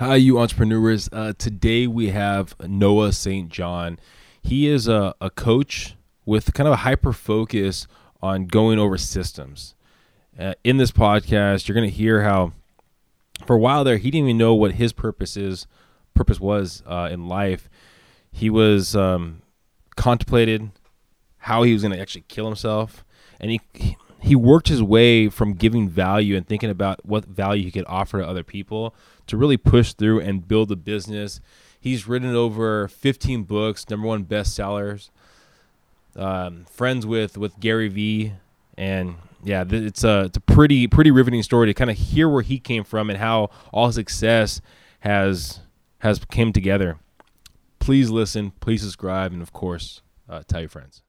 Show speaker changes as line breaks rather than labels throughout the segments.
Hi, you entrepreneurs. Uh, today we have Noah St. John. He is a, a coach with kind of a hyper focus on going over systems. Uh, in this podcast, you're going to hear how, for a while there, he didn't even know what his purpose is, purpose was uh, in life. He was um, contemplated how he was going to actually kill himself, and he he worked his way from giving value and thinking about what value he could offer to other people to really push through and build a business. He's written over 15 books, number one bestsellers. Um, friends with with Gary Vee, and yeah, it's a it's a pretty pretty riveting story to kind of hear where he came from and how all success has has came together. Please listen, please subscribe, and of course, uh, tell your friends.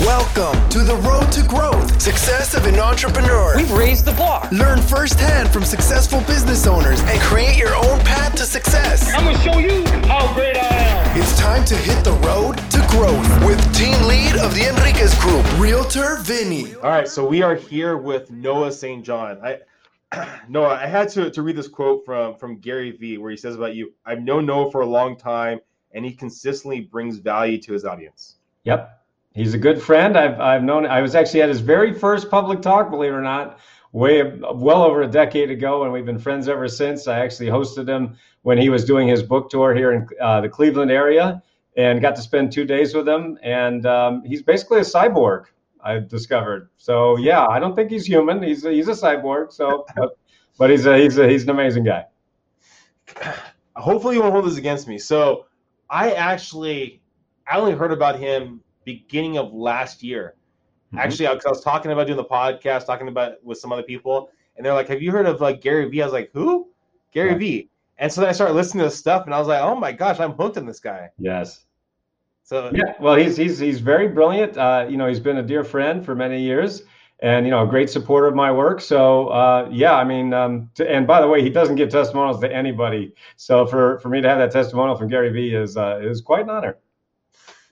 Welcome to the road to growth, success of an entrepreneur.
We've raised the bar.
Learn firsthand from successful business owners and create your own path to success.
I'm gonna show you how great I am.
It's time to hit the road to growth with team lead of the Enriquez Group, Realtor Vinny.
All right, so we are here with Noah St. John. I Noah, I had to, to read this quote from from Gary Vee where he says about you, I've known Noah for a long time and he consistently brings value to his audience.
Yep. He's a good friend. I've, I've known, I was actually at his very first public talk, believe it or not, way well over a decade ago, and we've been friends ever since. I actually hosted him when he was doing his book tour here in uh, the Cleveland area and got to spend two days with him. And um, he's basically a cyborg, I discovered. So, yeah, I don't think he's human. He's a, he's a cyborg. So, but, but he's, a, he's, a, he's an amazing guy.
Hopefully, you won't hold this against me. So, I actually, I only heard about him beginning of last year. Mm-hmm. Actually, I, I was talking about doing the podcast, talking about with some other people, and they're like, "Have you heard of like Gary Vee?" I was like, "Who? Gary Vee?" And so then I started listening to stuff, and I was like, "Oh my gosh, I'm hooked on this guy."
Yes.
So
yeah, well, he's he's he's very brilliant. Uh, you know, he's been a dear friend for many years, and you know, a great supporter of my work. So uh, yeah, I mean, um, to, and by the way, he doesn't give testimonials to anybody. So for for me to have that testimonial from Gary Vee is uh, is quite an honor.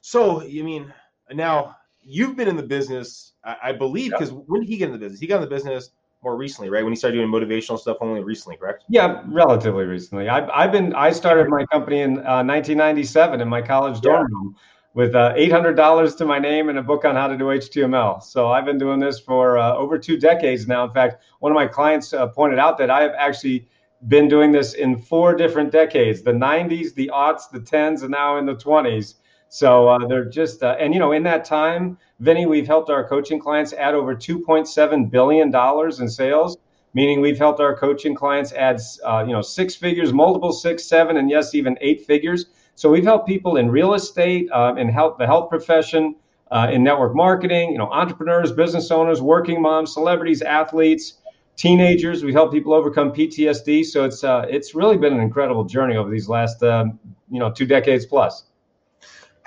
So you mean now you've been in the business, I, I believe, because yep. when did he get in the business? He got in the business more recently, right? When he started doing motivational stuff only recently, correct?
Yeah, relatively recently. I've, I've been I started my company in uh, 1997 in my college dorm yeah. room with uh, $800 to my name and a book on how to do HTML. So I've been doing this for uh, over two decades now. In fact, one of my clients uh, pointed out that I have actually been doing this in four different decades: the 90s, the aughts, the 10s, and now in the 20s. So uh, they're just, uh, and you know, in that time, Vinny, we've helped our coaching clients add over 2.7 billion dollars in sales. Meaning, we've helped our coaching clients add, uh, you know, six figures, multiple six, seven, and yes, even eight figures. So we've helped people in real estate, uh, in health, the health profession, uh, in network marketing, you know, entrepreneurs, business owners, working moms, celebrities, athletes, teenagers. We've helped people overcome PTSD. So it's uh, it's really been an incredible journey over these last, um, you know, two decades plus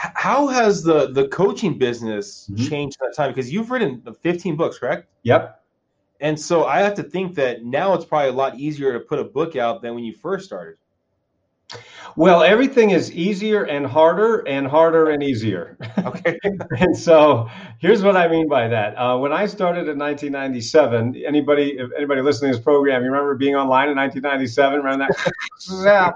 how has the the coaching business mm-hmm. changed that time? Because you've written 15 books, correct?
Yep.
And so I have to think that now it's probably a lot easier to put a book out than when you first started.
Well, everything is easier and harder and harder and easier.
Okay.
and so here's what I mean by that. Uh, when I started in 1997, anybody if anybody listening to this program, you remember being online in 1997? Remember that?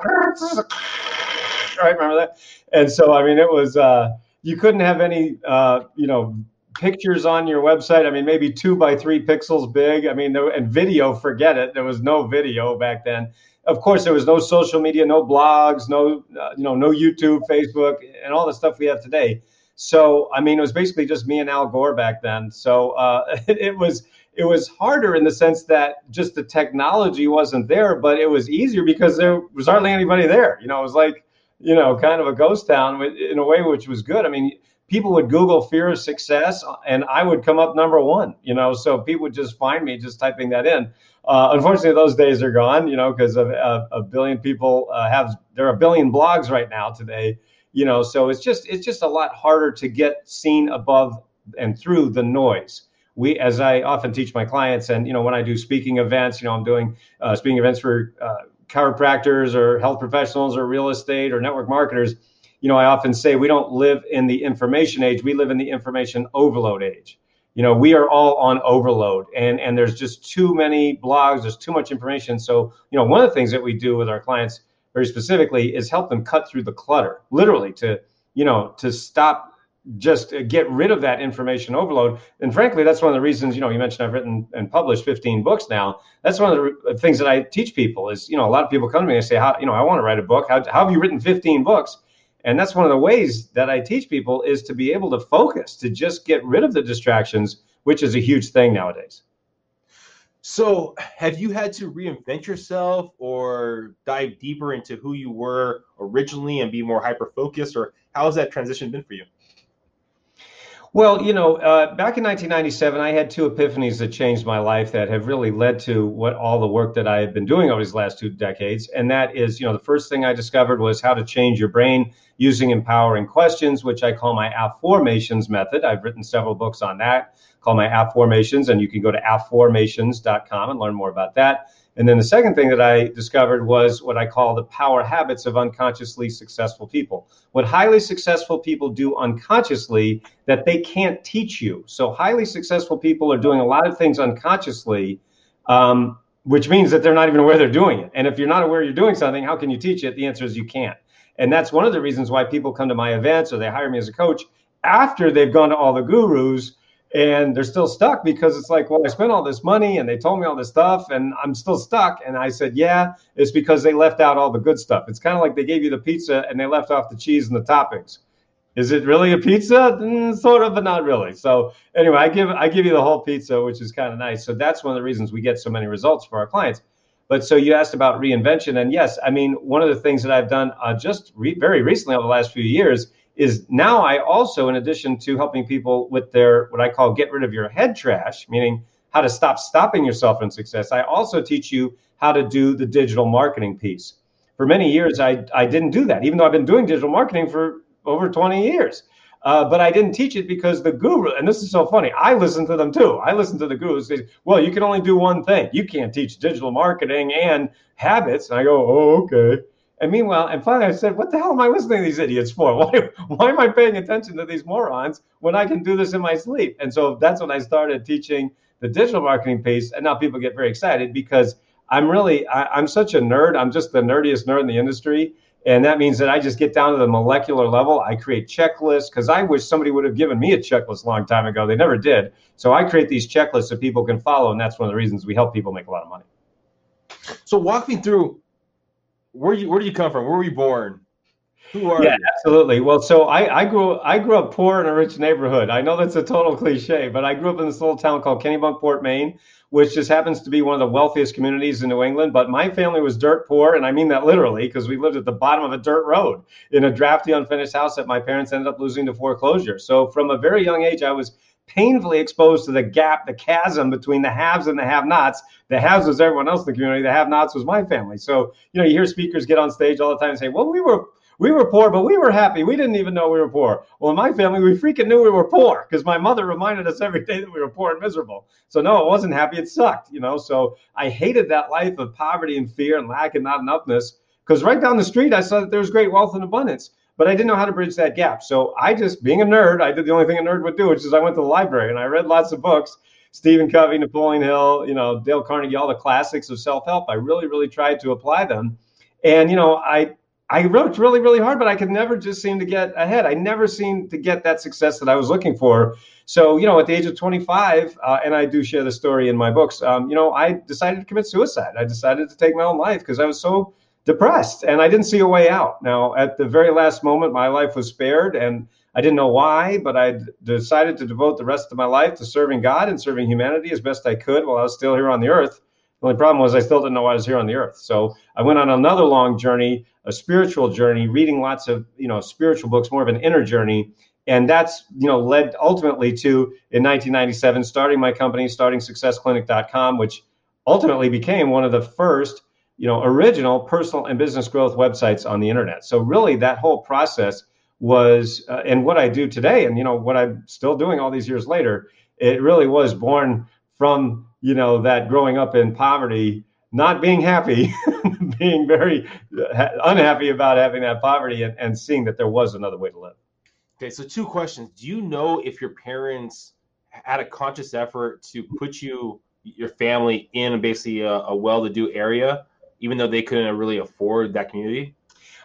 right? Remember that? And so, I mean, it was uh, you couldn't have any, uh, you know, pictures on your website. I mean, maybe two by three pixels big. I mean, there, and video, forget it. There was no video back then. Of course, there was no social media, no blogs, no, uh, you know, no YouTube, Facebook, and all the stuff we have today. So, I mean, it was basically just me and Al Gore back then. So uh, it, it was it was harder in the sense that just the technology wasn't there, but it was easier because there was hardly anybody there. You know, it was like you know, kind of a ghost town in a way which was good. I mean, people would Google fear of success and I would come up number one, you know, so people would just find me just typing that in. Uh, unfortunately, those days are gone, you know, because a, a, a, billion people uh, have, there are a billion blogs right now today, you know, so it's just, it's just a lot harder to get seen above and through the noise we as i often teach my clients and you know when i do speaking events you know i'm doing uh, speaking events for uh, chiropractors or health professionals or real estate or network marketers, you know, I often say we don't live in the information age, we live in the information overload age. you know we are all on overload and and there's just too many blogs there's too much information so you know one of the things that we do with our clients very specifically is help them cut through the clutter literally to you know to stop just uh, get rid of that information overload and frankly that's one of the reasons you know you mentioned i've written and published 15 books now that's one of the uh, things that i teach people is you know a lot of people come to me and say how you know i want to write a book how, how have you written 15 books and that's one of the ways that I teach people is to be able to focus, to just get rid of the distractions, which is a huge thing nowadays.
So, have you had to reinvent yourself or dive deeper into who you were originally and be more hyper focused, or how has that transition been for you?
Well, you know, uh, back in 1997, I had two epiphanies that changed my life that have really led to what all the work that I have been doing over these last two decades. And that is, you know, the first thing I discovered was how to change your brain using empowering questions, which I call my Afformations method. I've written several books on that, called my Afformations, and you can go to afformations.com and learn more about that. And then the second thing that I discovered was what I call the power habits of unconsciously successful people. What highly successful people do unconsciously that they can't teach you. So, highly successful people are doing a lot of things unconsciously, um, which means that they're not even aware they're doing it. And if you're not aware you're doing something, how can you teach it? The answer is you can't. And that's one of the reasons why people come to my events or they hire me as a coach after they've gone to all the gurus and they're still stuck because it's like, well, I spent all this money and they told me all this stuff and I'm still stuck. And I said, yeah, it's because they left out all the good stuff. It's kind of like they gave you the pizza and they left off the cheese and the toppings. Is it really a pizza? Mm, sort of, but not really. So anyway, I give I give you the whole pizza, which is kind of nice. So that's one of the reasons we get so many results for our clients. But so you asked about reinvention, and yes, I mean one of the things that I've done uh, just re- very recently over the last few years is now I also, in addition to helping people with their what I call get rid of your head trash, meaning how to stop stopping yourself in success, I also teach you how to do the digital marketing piece. For many years, I, I didn't do that, even though I've been doing digital marketing for over 20 years. Uh, but I didn't teach it because the guru, and this is so funny, I listen to them too. I listen to the gurus say, well, you can only do one thing. You can't teach digital marketing and habits. And I go, oh, okay. And meanwhile, and finally I said, what the hell am I listening to these idiots for? Why, why am I paying attention to these morons when I can do this in my sleep? And so that's when I started teaching the digital marketing piece. And now people get very excited because I'm really, I, I'm such a nerd. I'm just the nerdiest nerd in the industry. And that means that I just get down to the molecular level. I create checklists because I wish somebody would have given me a checklist a long time ago. They never did. So I create these checklists that people can follow. And that's one of the reasons we help people make a lot of money.
So walk me through where you where do you come from? Where were you born?
Who are yeah, you? absolutely. Well, so I, I grew I grew up poor in a rich neighborhood. I know that's a total cliche, but I grew up in this little town called Kennebunkport, Maine, which just happens to be one of the wealthiest communities in New England. But my family was dirt poor, and I mean that literally, because we lived at the bottom of a dirt road in a drafty, unfinished house that my parents ended up losing to foreclosure. So from a very young age, I was painfully exposed to the gap, the chasm between the haves and the have-nots. The haves was everyone else in the community. The have-nots was my family. So you know, you hear speakers get on stage all the time and say, "Well, we were." We were poor, but we were happy. We didn't even know we were poor. Well, in my family, we freaking knew we were poor because my mother reminded us every day that we were poor and miserable. So no, it wasn't happy. It sucked, you know. So I hated that life of poverty and fear and lack and not enoughness because right down the street, I saw that there was great wealth and abundance but I didn't know how to bridge that gap. So I just, being a nerd, I did the only thing a nerd would do, which is I went to the library and I read lots of books. Stephen Covey, Napoleon Hill, you know, Dale Carnegie, all the classics of self-help. I really, really tried to apply them. And, you know, I I wrote really, really hard, but I could never just seem to get ahead. I never seemed to get that success that I was looking for. So, you know, at the age of 25, uh, and I do share the story in my books, um, you know, I decided to commit suicide. I decided to take my own life because I was so depressed and I didn't see a way out. Now, at the very last moment, my life was spared and I didn't know why, but I decided to devote the rest of my life to serving God and serving humanity as best I could while I was still here on the earth. The only problem was I still didn't know I was here on the earth. So I went on another long journey, a spiritual journey, reading lots of, you know, spiritual books, more of an inner journey. And that's, you know, led ultimately to in 1997 starting my company, starting successclinic.com, which ultimately became one of the first you know, original personal and business growth websites on the internet. So really, that whole process was, uh, and what I do today, and you know, what I'm still doing all these years later, it really was born from you know that growing up in poverty, not being happy, being very uh, unhappy about having that poverty, and, and seeing that there was another way to live.
Okay, so two questions. Do you know if your parents had a conscious effort to put you your family in basically a, a well-to-do area, even though they couldn't really afford that community?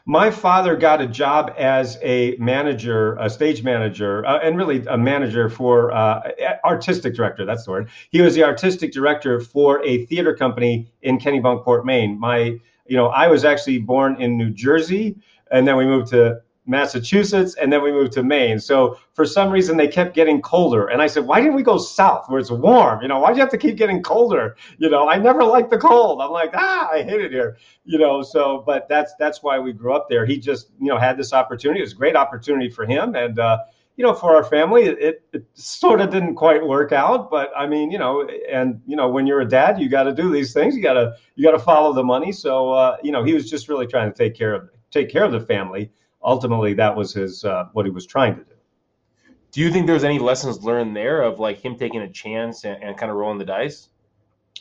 My father got a job as a manager, a stage manager, uh, and really a manager for uh, artistic director. That's the word. He was the artistic director for a theater company in Kennebunkport, Maine. My, you know, I was actually born in New Jersey, and then we moved to Massachusetts, and then we moved to Maine. So for some reason, they kept getting colder. And I said, why didn't we go south where it's warm? You know, why do you have to keep getting colder? You know, I never liked the cold. I'm like, ah, I hate it here. You know, so but that's that's why we grew up there. He just you know had this opportunity. It was a great opportunity for him, and uh, you know, for our family, it, it sort of didn't quite work out. But I mean, you know, and you know, when you're a dad, you got to do these things. You got to you got to follow the money. So uh, you know, he was just really trying to take care of take care of the family ultimately that was his uh, what he was trying to do.
Do you think there's any lessons learned there of like him taking a chance and, and kind of rolling the dice?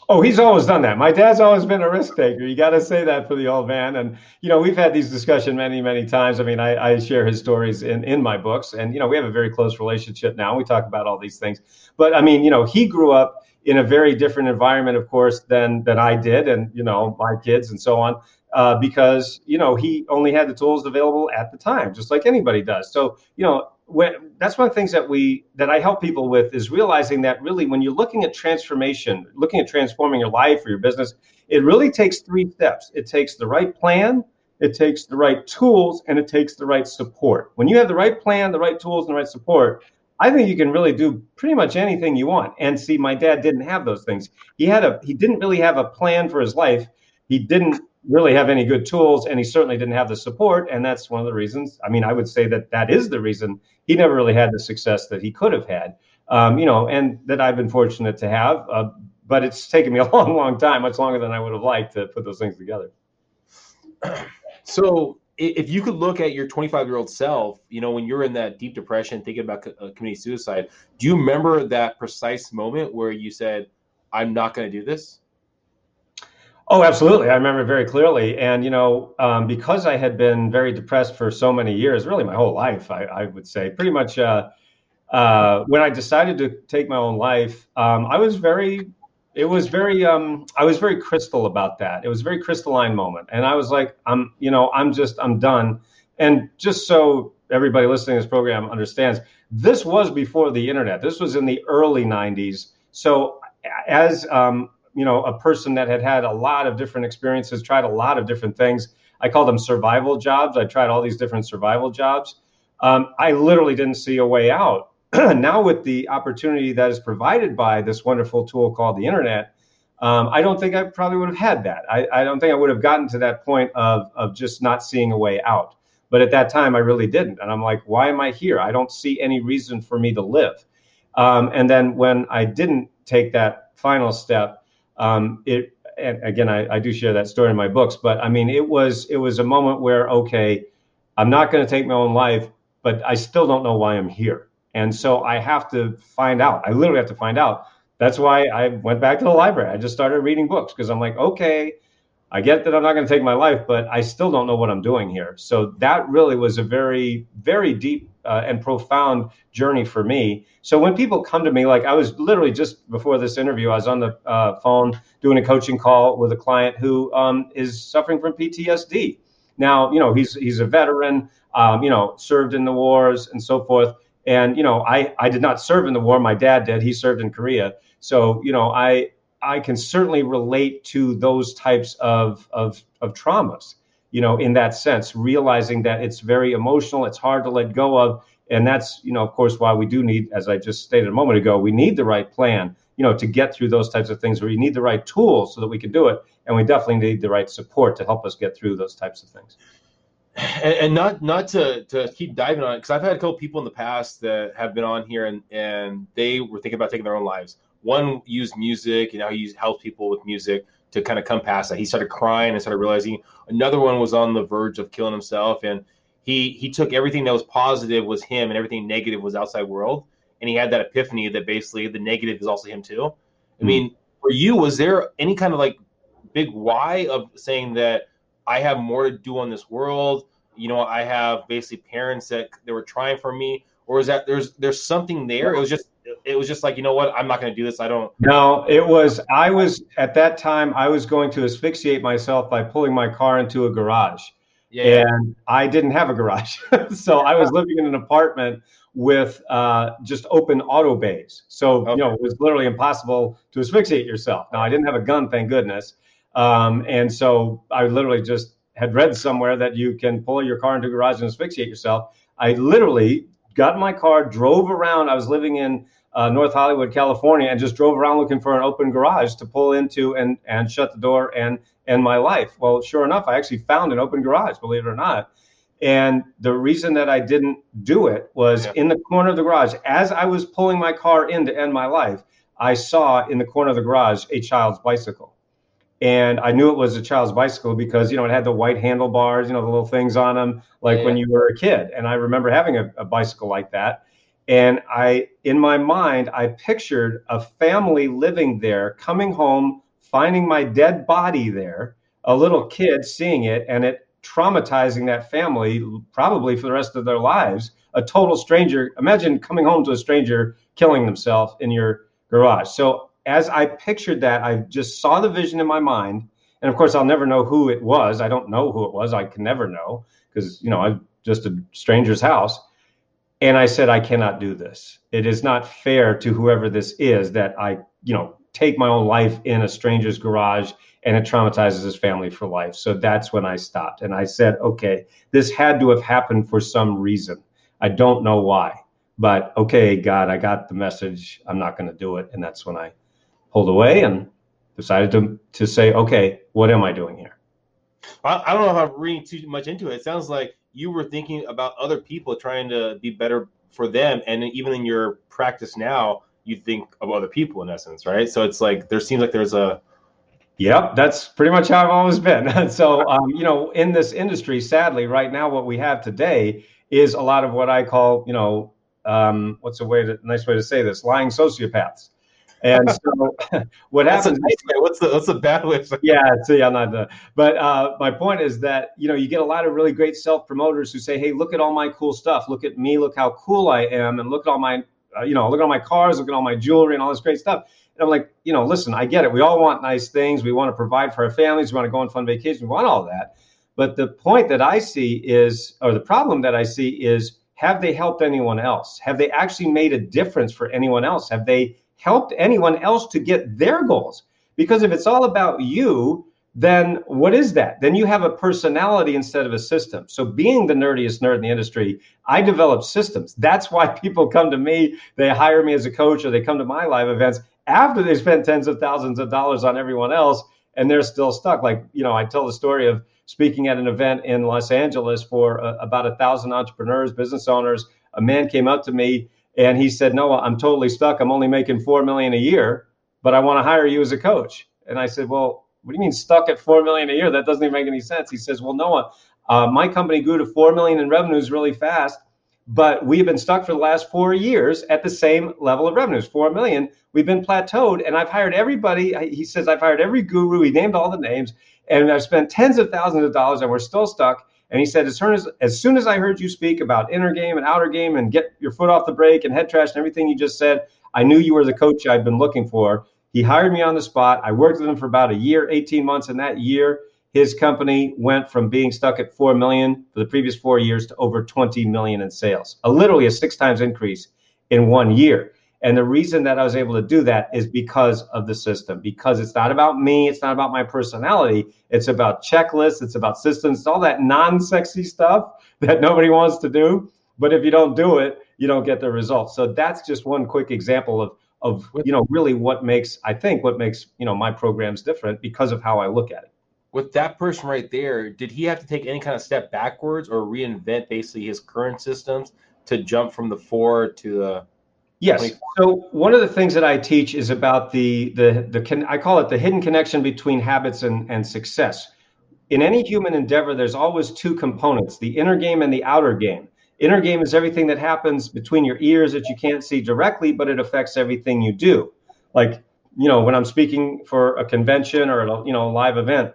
Oh, he's always done that. My dad's always been a risk taker. You got to say that for the old man. And you know, we've had these discussions many, many times. I mean, I, I, share his stories in in my books, and you know, we have a very close relationship now. We talk about all these things. But I mean, you know, he grew up in a very different environment, of course, than than I did, and you know, my kids and so on uh, because you know he only had the tools available at the time, just like anybody does. So you know when, that's one of the things that we that I help people with is realizing that really when you're looking at transformation, looking at transforming your life or your business, it really takes three steps. It takes the right plan, it takes the right tools, and it takes the right support. When you have the right plan, the right tools, and the right support, I think you can really do pretty much anything you want. And see, my dad didn't have those things. He had a he didn't really have a plan for his life. He didn't really have any good tools, and he certainly didn't have the support. And that's one of the reasons. I mean, I would say that that is the reason he never really had the success that he could have had. Um, you know, and that I've been fortunate to have. Uh, but it's taken me a long, long time, much longer than I would have liked to put those things together.
So, if you could look at your 25 year old self, you know, when you're in that deep depression, thinking about committing suicide, do you remember that precise moment where you said, "I'm not going to do this"?
Oh, absolutely. I remember very clearly. And, you know, um, because I had been very depressed for so many years, really my whole life, I, I would say, pretty much uh, uh, when I decided to take my own life, um, I was very, it was very, um, I was very crystal about that. It was a very crystalline moment. And I was like, I'm, you know, I'm just, I'm done. And just so everybody listening to this program understands, this was before the internet. This was in the early 90s. So as um, you know a person that had had a lot of different experiences tried a lot of different things. I call them survival jobs. I tried all these different survival jobs. Um, i literally didn't see a way out. Now with the opportunity that is provided by this wonderful tool called the internet um, i don't think i probably would have had that. I, I don't think i would have gotten to that point of, of just not seeing a way out. But at that time i really didn't. And i'm like why am i here? I don't see any reason for me to live. Um, and then when i didn't take that final step um, it and again I, I do share that story in my books but i mean it was it was a moment where okay i'm not going to take my own life but i still don't know why i'm here. And so i have to find out. I literally have to find out. That's why i went back to the library. I just started reading books because i'm like okay I get that I'm not going to take my life, but I still don't know what I'm doing here. So that really was a very, very deep uh, and profound journey for me. So when people come to me, like I was literally just before this interview, I was on the uh, phone doing a coaching call with a client who um, is suffering from PTSD. Now, you know, he's he's a veteran, um, you know, served in the wars and so forth. And you know, I I did not serve in the war. My dad did. He served in Korea. So you know, I I can certainly relate to those types of, of, of traumas, you know, in that sense, realizing that it's very emotional, it's hard to let go of. And that's, you know, of course, why we do need, as I just stated a moment ago, we need the right plan, you know, to get through those types of things where you need the right tools so that we can do it. And we definitely need the right support to help us get through those types of things.
And, and not not to, to keep diving on it, because I've had a couple people in the past that have been on here and, and they were thinking about taking their own lives one used music, you know, he helped people with music to kind of come past that. He started crying and started realizing. Another one was on the verge of killing himself, and he he took everything that was positive was him, and everything negative was outside world. And he had that epiphany that basically the negative is also him too. I hmm. mean, for you, was there any kind of like big why of saying that I have more to do on this world? You know, I have basically parents that they were trying for me, or is that there's there's something there? It was just it was just like you know what I'm not going to do this. I don't.
No, it was I was at that time I was going to asphyxiate myself by pulling my car into a garage.
Yeah,
and I didn't have a garage, so I was living in an apartment with uh, just open auto bays. So okay. you know it was literally impossible to asphyxiate yourself. Now I didn't have a gun, thank goodness, um, and so I literally just had read somewhere that you can pull your car into a garage and asphyxiate yourself. I literally got in my car, drove around. I was living in uh, North Hollywood, California, and just drove around looking for an open garage to pull into and and shut the door and end my life. Well, sure enough, I actually found an open garage, believe it or not. And the reason that I didn't do it was yeah. in the corner of the garage, as I was pulling my car in to end my life, I saw in the corner of the garage a child's bicycle. And I knew it was a child's bicycle because, you know, it had the white handlebars, you know, the little things on them, like yeah. when you were a kid. And I remember having a, a bicycle like that. And I, in my mind, I pictured a family living there, coming home, finding my dead body there, a little kid seeing it, and it traumatizing that family probably for the rest of their lives. A total stranger. Imagine coming home to a stranger killing themselves in your garage. So as I pictured that, I just saw the vision in my mind. And of course, I'll never know who it was. I don't know who it was. I can never know because, you know, I'm just a stranger's house. And I said, I cannot do this. It is not fair to whoever this is that I, you know, take my own life in a stranger's garage and it traumatizes his family for life. So that's when I stopped. And I said, okay, this had to have happened for some reason. I don't know why. But okay, God, I got the message. I'm not going to do it. And that's when I pulled away and decided to, to say, okay, what am I doing here?
I, I don't know if I'm reading too much into it. It sounds like you were thinking about other people trying to be better for them and even in your practice now you think of other people in essence right so it's like there seems like there's a
Yep, that's pretty much how I've always been. so, um, you know, in this industry, sadly, right now, what we have today is a lot of what I call, you know, um, what's a way to nice way to say this? Lying sociopaths. And so, what
That's
happens?
Nice what's the what's the bad way?
yeah, see, I'm not. The, but uh, my point is that you know you get a lot of really great self promoters who say, "Hey, look at all my cool stuff. Look at me. Look how cool I am, and look at all my, uh, you know, look at all my cars. Look at all my jewelry and all this great stuff." And I'm like, you know, listen, I get it. We all want nice things. We want to provide for our families. We want to go on fun vacations. We want all that. But the point that I see is, or the problem that I see is, have they helped anyone else? Have they actually made a difference for anyone else? Have they helped anyone else to get their goals? Because if it's all about you, then what is that? Then you have a personality instead of a system. So, being the nerdiest nerd in the industry, I develop systems. That's why people come to me, they hire me as a coach, or they come to my live events after they spent tens of thousands of dollars on everyone else and they're still stuck. Like, you know, I tell the story of speaking at an event in Los Angeles for uh, about a thousand entrepreneurs, business owners. A man came up to me and he said, Noah, I'm totally stuck. I'm only making four million a year, but I want to hire you as a coach. And I said, Well, what do you mean stuck at four million a year? That doesn't even make any sense. He says, Well, Noah, uh, my company grew to four million in revenues really fast but we've been stuck for the last four years at the same level of revenues, four million. We've been plateaued, and I've hired everybody. He says I've hired every guru. He named all the names, and I've spent tens of thousands of dollars, and we're still stuck. And he said, as soon as as soon as I heard you speak about inner game and outer game, and get your foot off the brake and head trash and everything you just said, I knew you were the coach I've been looking for. He hired me on the spot. I worked with him for about a year, 18 months. In that year, his company went from being stuck at 4 million for the previous four years to over 20 million in sales a literally a six times increase in one year and the reason that i was able to do that is because of the system because it's not about me it's not about my personality it's about checklists it's about systems it's all that non-sexy stuff that nobody wants to do. But if you don't do it you don't get the results. So that's just one quick example of of you know really what makes i think what makes you know my programs different because of how i look at it.
With that person right there, did he have to take any kind of step backwards or reinvent basically his current systems to jump from the four to the
Yes. So one of the things that I teach is about the the the can I call it the hidden connection between habits and and success. In any human endeavor, there's always two components: the inner game and the outer game. Inner game is everything that happens between your ears that you can't see directly, but it affects everything you do. Like you know, when I'm speaking for a convention or a, you know a live event,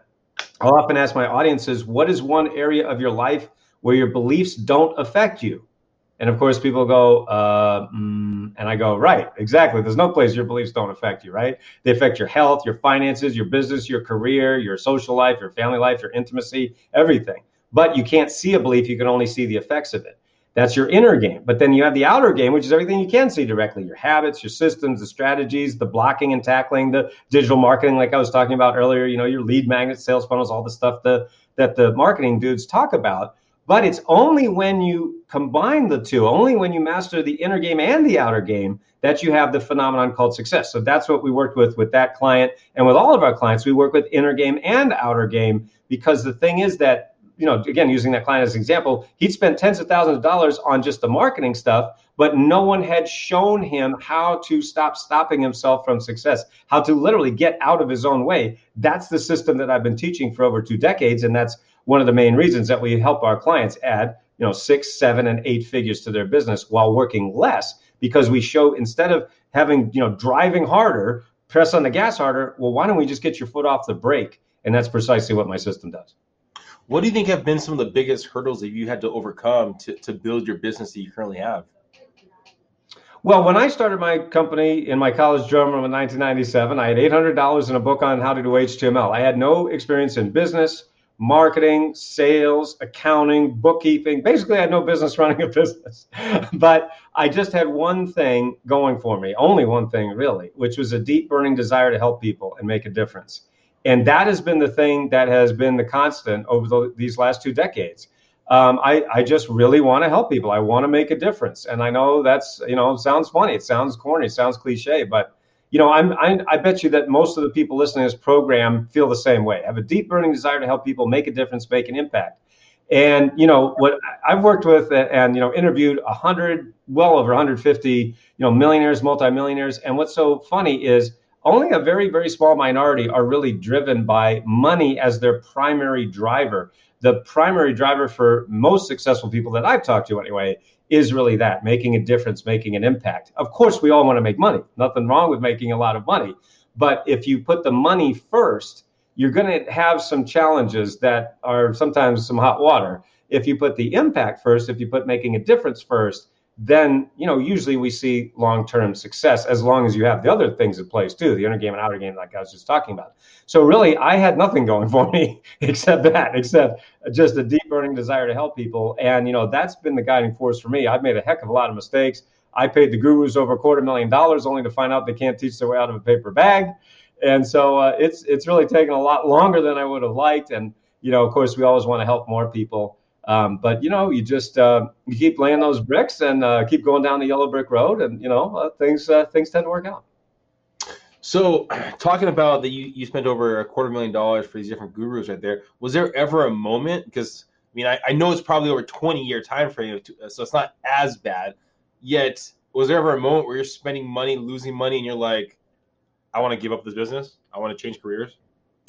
I'll often ask my audiences, what is one area of your life where your beliefs don't affect you? And of course, people go, uh, mm, and I go, right, exactly. There's no place your beliefs don't affect you, right? They affect your health, your finances, your business, your career, your social life, your family life, your intimacy, everything. But you can't see a belief, you can only see the effects of it. That's your inner game. But then you have the outer game, which is everything you can see directly your habits, your systems, the strategies, the blocking and tackling, the digital marketing, like I was talking about earlier, you know, your lead magnets, sales funnels, all the stuff the, that the marketing dudes talk about. But it's only when you combine the two, only when you master the inner game and the outer game, that you have the phenomenon called success. So that's what we worked with with that client. And with all of our clients, we work with inner game and outer game because the thing is that you know, again, using that client as an example, he'd spent tens of thousands of dollars on just the marketing stuff, but no one had shown him how to stop stopping himself from success, how to literally get out of his own way. That's the system that I've been teaching for over two decades. And that's one of the main reasons that we help our clients add you know six seven and eight figures to their business while working less because we show instead of having you know driving harder press on the gas harder well why don't we just get your foot off the brake? And that's precisely what my system does.
What do you think have been some of the biggest hurdles that you had to overcome to, to build your business that you currently have?
Well, when I started my company in my college dorm room in 1997, I had $800 in a book on how to do HTML. I had no experience in business marketing, sales, accounting, bookkeeping. Basically, I had no business running a business. but I just had one thing going for me, only one thing really, which was a deep burning desire to help people and make a difference. And that has been the thing that has been the constant over the, these last two decades. Um, I, I just really want to help people. I want to make a difference. And I know that's, you know, sounds funny. It sounds corny. It sounds cliche, but you know, I'm, I, I bet you that most of the people listening to this program feel the same way. Have a deep burning desire to help people make a difference, make an impact. And you know what I've worked with and you know interviewed a hundred, well over 150, you know, millionaires, multimillionaires. And what's so funny is only a very, very small minority are really driven by money as their primary driver. The primary driver for most successful people that I've talked to, anyway, is really that making a difference, making an impact. Of course, we all want to make money. Nothing wrong with making a lot of money. But if you put the money first, you're going to have some challenges that are sometimes some hot water. If you put the impact first, if you put making a difference first, then you know usually we see long-term success as long as you have the other things in place too the inner game and outer game like i was just talking about. So really i had nothing going for me except that except just a deep burning desire to help people. And you know that's been the guiding force for me. I've made a heck of a lot of mistakes. I paid the gurus over a quarter million dollars only to find out they can't teach their way out of a paper bag. And so uh, it's it's really taken a lot longer than i would have liked. And you know of course we always want to help more people um, but you know, you just uh, you keep laying those bricks and uh, keep going down the yellow brick road, and you know uh, things uh, things tend to work out.
So, talking about that, you, you spent over a quarter million dollars for these different gurus right there. Was there ever a moment? Because I mean, I, I know it's probably over twenty year time frame, so it's not as bad. Yet, was there ever a moment where you're spending money, losing money, and you're like, I want to give up this business. I want to change careers.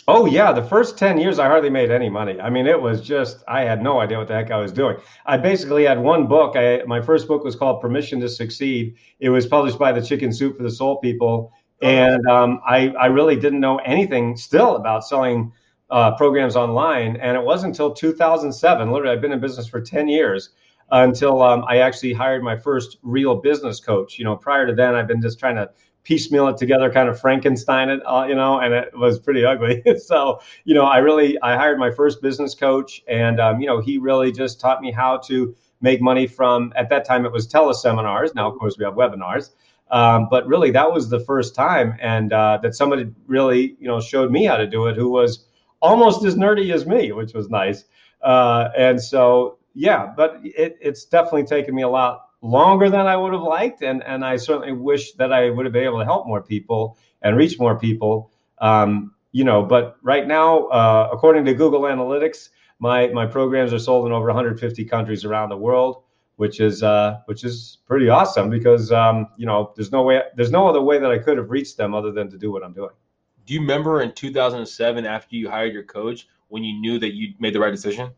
Oh yeah, the first 10 years I hardly made any money. I mean, it was just I had no idea what the heck I was doing. I basically had one book. I my first book was called Permission to Succeed. It was published by the Chicken Soup for the Soul people, and um, I I really didn't know anything still about selling uh, programs online. And it wasn't until 2007. Literally, I've been in business for 10 years until um, I actually hired my first real business coach. You know, prior to then, I've been just trying to piecemeal it together, kind of Frankenstein it, uh, you know, and it was pretty ugly. so, you know, I really I hired my first business coach, and um, you know, he really just taught me how to make money from. At that time, it was teleseminars. Now, of course, we have webinars. Um, but really, that was the first time, and uh, that somebody really, you know, showed me how to do it, who was almost as nerdy as me, which was nice. Uh, and so, yeah, but it, it's definitely taken me a lot longer than I would have liked, and and I certainly wish that I would have been able to help more people and reach more people. Um, you know, but right now, uh, according to Google Analytics, my my programs are sold in over 150 countries around the world, which is uh, which is pretty awesome because um, you know there's no way there's no other way that I could have reached them other than to do what I'm doing.
Do you remember in 2007 after you hired your coach when you knew that you made the right decision?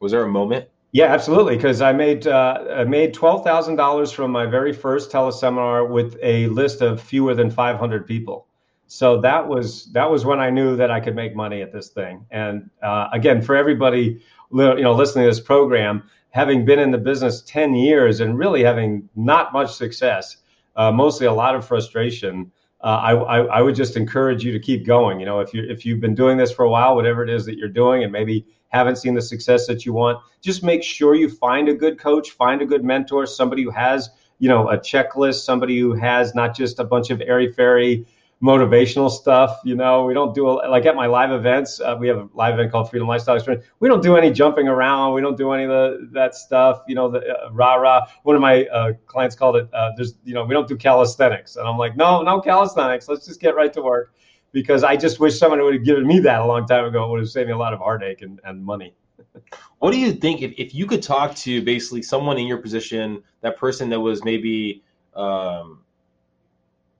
Was there a moment?
Yeah, absolutely. Because I made uh, I made twelve thousand dollars from my very first teleseminar with a list of fewer than five hundred people. So that was that was when I knew that I could make money at this thing. And uh, again, for everybody, you know, listening to this program, having been in the business 10 years and really having not much success, uh, mostly a lot of frustration, uh, I, I, I, would just encourage you to keep going. You know, if you if you've been doing this for a while, whatever it is that you're doing, and maybe haven't seen the success that you want, just make sure you find a good coach, find a good mentor, somebody who has you know a checklist, somebody who has not just a bunch of airy fairy motivational stuff. You know, we don't do a, like at my live events. Uh, we have a live event called Freedom Lifestyle Experience. We don't do any jumping around. We don't do any of the, that stuff. You know, the uh, rah rah. One of my uh, clients called it. Uh, there's, you know, we don't do calisthenics, and I'm like, no, no calisthenics. Let's just get right to work, because I just wish someone would have given me that a long time ago. It would have saved me a lot of heartache and, and money.
what do you think if, if you could talk to basically someone in your position, that person that was maybe um,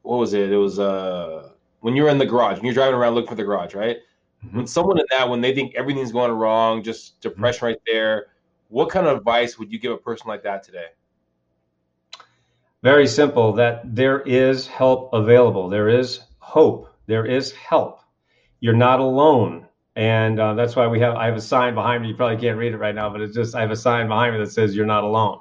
what was it? It was uh when you're in the garage, when you're driving around looking for the garage, right? Mm-hmm. When someone in that, when they think everything's going wrong, just depression mm-hmm. right there, what kind of advice would you give a person like that today?
Very simple that there is help available. There is hope. There is help. You're not alone. And uh, that's why we have, I have a sign behind me. You probably can't read it right now, but it's just, I have a sign behind me that says, You're not alone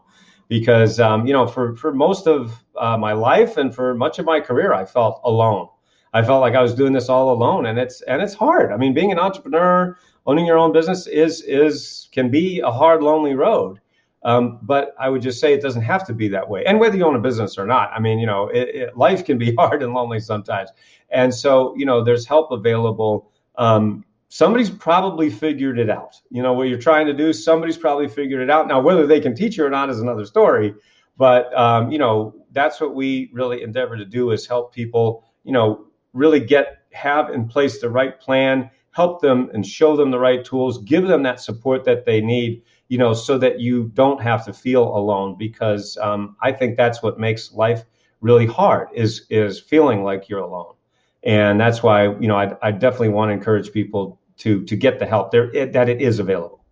because um, you know for for most of uh, my life and for much of my career I felt alone. I felt like I was doing this all alone, and it's and it's hard. I mean, being an entrepreneur, owning your own business is is can be a hard, lonely road. Um, but I would just say it doesn't have to be that way. And whether you own a business or not, I mean, you know, it, it, life can be hard and lonely sometimes. And so, you know, there's help available. Um, somebody's probably figured it out. You know, what you're trying to do, somebody's probably figured it out. Now, whether they can teach you or not is another story. But, um, you know, that's what we really endeavor to do is help people, you know, really get, have in place the right plan, help them and show them the right tools, give them that support that they need, you know, so that you don't have to feel alone. Because um, I think that's what makes life really hard is is feeling like you're alone and that's why you know I, I definitely want to encourage people to to get the help there it, that it is available.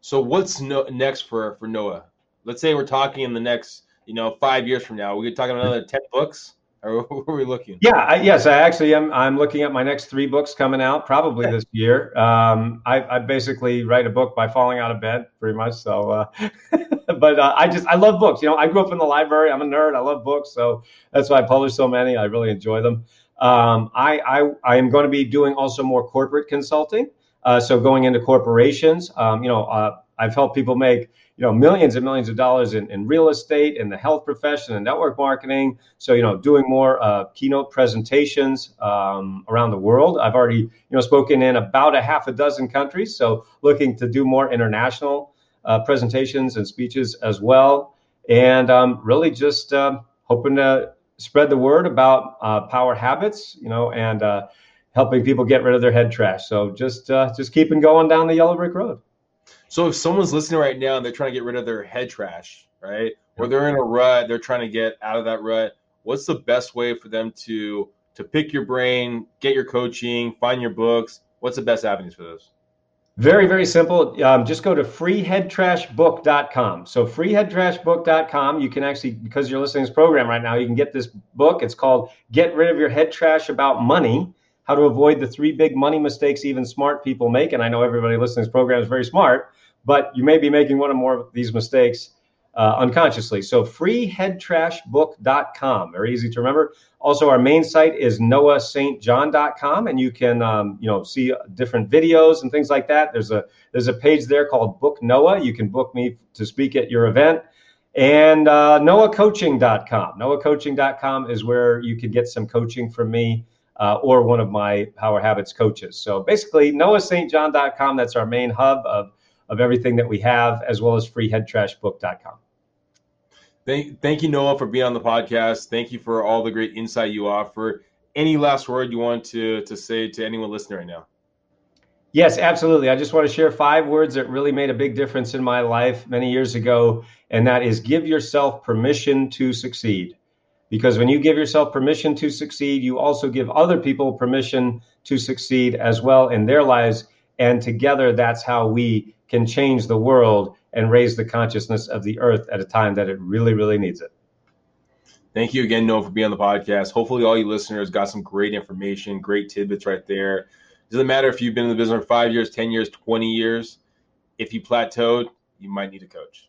So what's no, next for for Noah? Let's say we're talking in the next you know five years from now. We could talk about another ten books. Or where are we looking?
Yeah, I, yes, I actually am. I'm looking at my next three books coming out probably this year. Um, I, I, basically write a book by falling out of bed, pretty much. So, uh, but uh, I just I love books. You know, I grew up in the library. I'm a nerd. I love books, so that's why I publish so many. I really enjoy them. Um, I, I, I am going to be doing also more corporate consulting. Uh, so going into corporations, um, you know, uh, I've helped people make you know millions and millions of dollars in, in real estate, in the health profession, and network marketing. So you know, doing more uh, keynote presentations um, around the world. I've already you know spoken in about a half a dozen countries. So looking to do more international uh, presentations and speeches as well, and um, really just uh, hoping to spread the word about uh, power habits, you know, and uh, helping people get rid of their head trash. So just uh, just keeping going down the yellow brick road.
So if someone's listening right now and they're trying to get rid of their head trash, right, or they're in a rut, they're trying to get out of that rut. What's the best way for them to to pick your brain, get your coaching, find your books? What's the best avenues for those?
Very, very simple. Um, just go to freeheadtrashbook.com. So freeheadtrashbook.com, you can actually, because you're listening to this program right now, you can get this book. It's called Get Rid of Your Head Trash About Money, How to Avoid the Three Big Money Mistakes Even Smart People Make. And I know everybody listening to this program is very smart, but you may be making one or more of these mistakes uh, unconsciously. So freeheadtrashbook.com, very easy to remember. Also, our main site is noahstjohn.com, and you can um, you know see different videos and things like that. There's a there's a page there called Book Noah. You can book me to speak at your event. And uh, noahcoaching.com. Noahcoaching.com is where you can get some coaching from me uh, or one of my Power Habits coaches. So basically, noahstjohn.com. That's our main hub of of everything that we have, as well as freeheadtrashbook.com.
Thank, thank you, Noah, for being on the podcast. Thank you for all the great insight you offer. Any last word you want to, to say to anyone listening right now?
Yes, absolutely. I just want to share five words that really made a big difference in my life many years ago, and that is give yourself permission to succeed. Because when you give yourself permission to succeed, you also give other people permission to succeed as well in their lives. And together, that's how we can change the world and raise the consciousness of the earth at a time that it really, really needs it.
Thank you again, Noah, for being on the podcast. Hopefully, all you listeners got some great information, great tidbits right there. It doesn't matter if you've been in the business for five years, 10 years, 20 years. If you plateaued, you might need a coach.